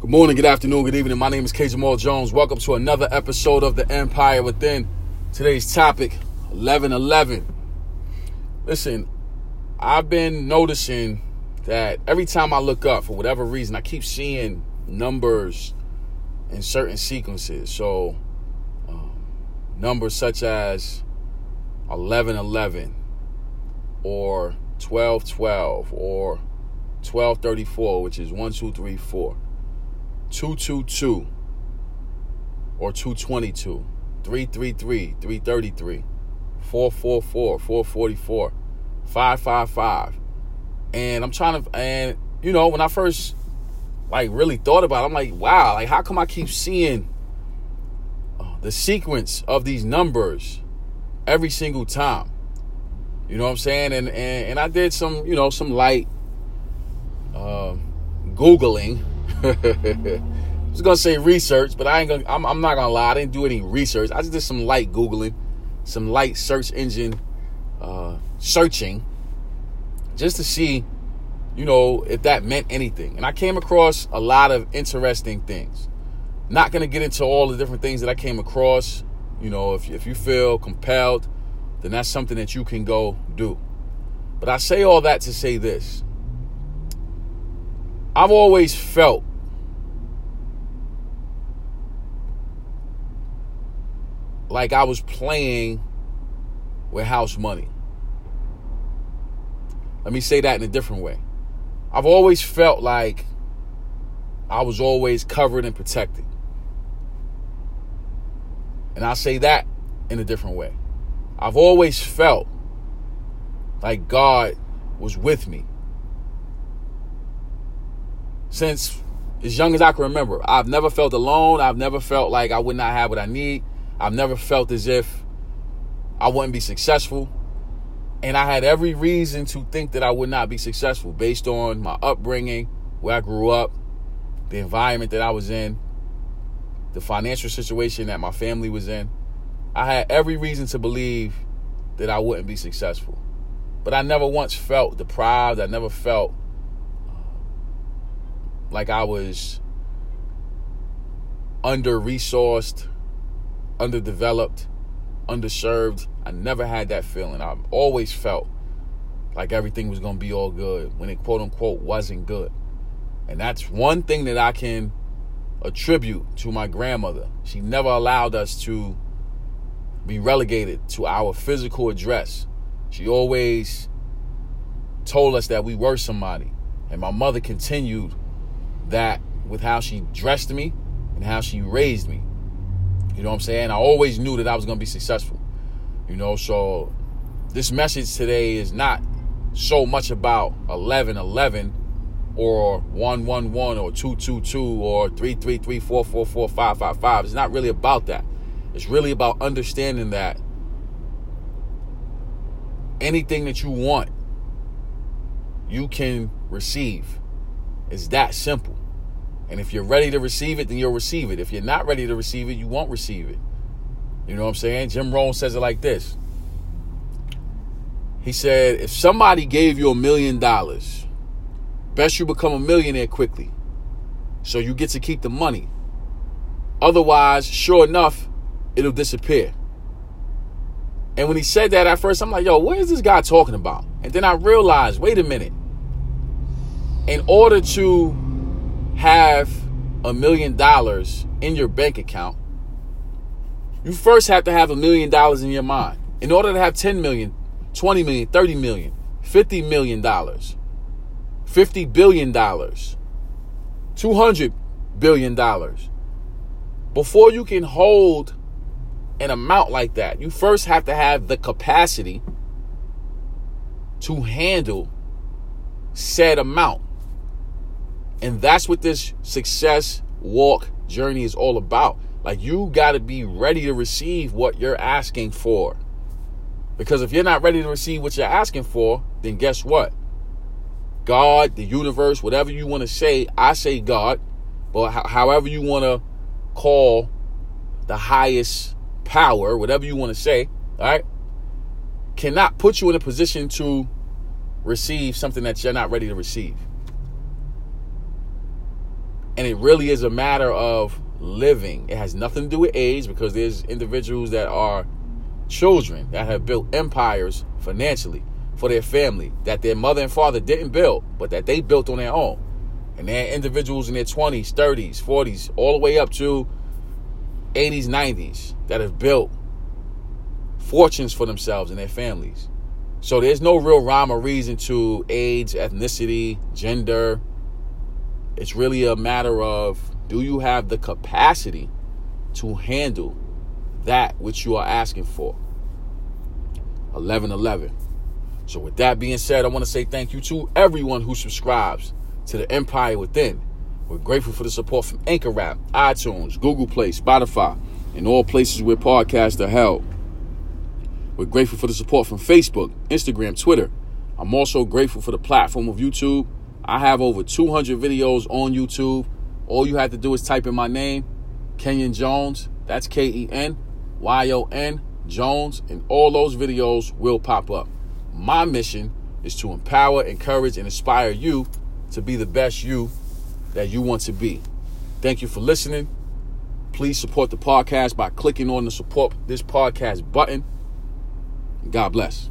Good morning, good afternoon, good evening. My name is K. Jamal Jones. Welcome to another episode of The Empire Within. Today's topic 1111. Listen, I've been noticing that every time I look up, for whatever reason, I keep seeing numbers in certain sequences. So, um, numbers such as 1111 or 1212 or 1234, which is 1, 2, 3, 4. 222 or 222, 333, 333, 444, 444, 555. And I'm trying to, and you know, when I first like really thought about it, I'm like, wow, like how come I keep seeing uh, the sequence of these numbers every single time? You know what I'm saying? And and, and I did some, you know, some light uh, Googling I was gonna say research, but I ain't gonna. I'm, I'm, not gonna lie. I didn't do any research. I just did some light googling, some light search engine uh, searching, just to see, you know, if that meant anything. And I came across a lot of interesting things. Not gonna get into all the different things that I came across. You know, if if you feel compelled, then that's something that you can go do. But I say all that to say this. I've always felt like I was playing with house money. Let me say that in a different way. I've always felt like I was always covered and protected. And I say that in a different way. I've always felt like God was with me. Since as young as I can remember, I've never felt alone. I've never felt like I would not have what I need. I've never felt as if I wouldn't be successful. And I had every reason to think that I would not be successful based on my upbringing, where I grew up, the environment that I was in, the financial situation that my family was in. I had every reason to believe that I wouldn't be successful. But I never once felt deprived. I never felt uh, like I was under resourced underdeveloped, underserved. I never had that feeling. I've always felt like everything was going to be all good when it quote unquote wasn't good. And that's one thing that I can attribute to my grandmother. She never allowed us to be relegated to our physical address. She always told us that we were somebody. And my mother continued that with how she dressed me and how she raised me. You know what I'm saying? I always knew that I was going to be successful. You know, so this message today is not so much about 1111 or 111 or 222 or 333 444 555. It's not really about that. It's really about understanding that anything that you want, you can receive. It's that simple. And if you're ready to receive it, then you'll receive it. If you're not ready to receive it, you won't receive it. You know what I'm saying? Jim Rohn says it like this. He said, if somebody gave you a million dollars, best you become a millionaire quickly. So you get to keep the money. Otherwise, sure enough, it'll disappear. And when he said that at first, I'm like, yo, what is this guy talking about? And then I realized, wait a minute. In order to have a million dollars in your bank account, you first have to have a million dollars in your mind. In order to have 10 million, 20 million, 30 million, 50 million dollars, 50 billion dollars, 200 billion dollars. Before you can hold an amount like that, you first have to have the capacity to handle said amount. And that's what this success walk journey is all about. Like you got to be ready to receive what you're asking for. Because if you're not ready to receive what you're asking for, then guess what? God, the universe, whatever you want to say, I say God, but however you want to call the highest power, whatever you want to say, all right, cannot put you in a position to receive something that you're not ready to receive. And it really is a matter of living. It has nothing to do with age because there's individuals that are children that have built empires financially for their family that their mother and father didn't build, but that they built on their own. And they're individuals in their 20s, 30s, 40s, all the way up to 80s, 90s that have built fortunes for themselves and their families. So there's no real rhyme or reason to age, ethnicity, gender. It's really a matter of do you have the capacity to handle that which you are asking for? 1111. So, with that being said, I want to say thank you to everyone who subscribes to the Empire Within. We're grateful for the support from Anchor App, iTunes, Google Play, Spotify, and all places where podcasts are held. We're grateful for the support from Facebook, Instagram, Twitter. I'm also grateful for the platform of YouTube. I have over 200 videos on YouTube. All you have to do is type in my name, Kenyon Jones. That's K E N Y O N Jones, and all those videos will pop up. My mission is to empower, encourage, and inspire you to be the best you that you want to be. Thank you for listening. Please support the podcast by clicking on the support this podcast button. God bless.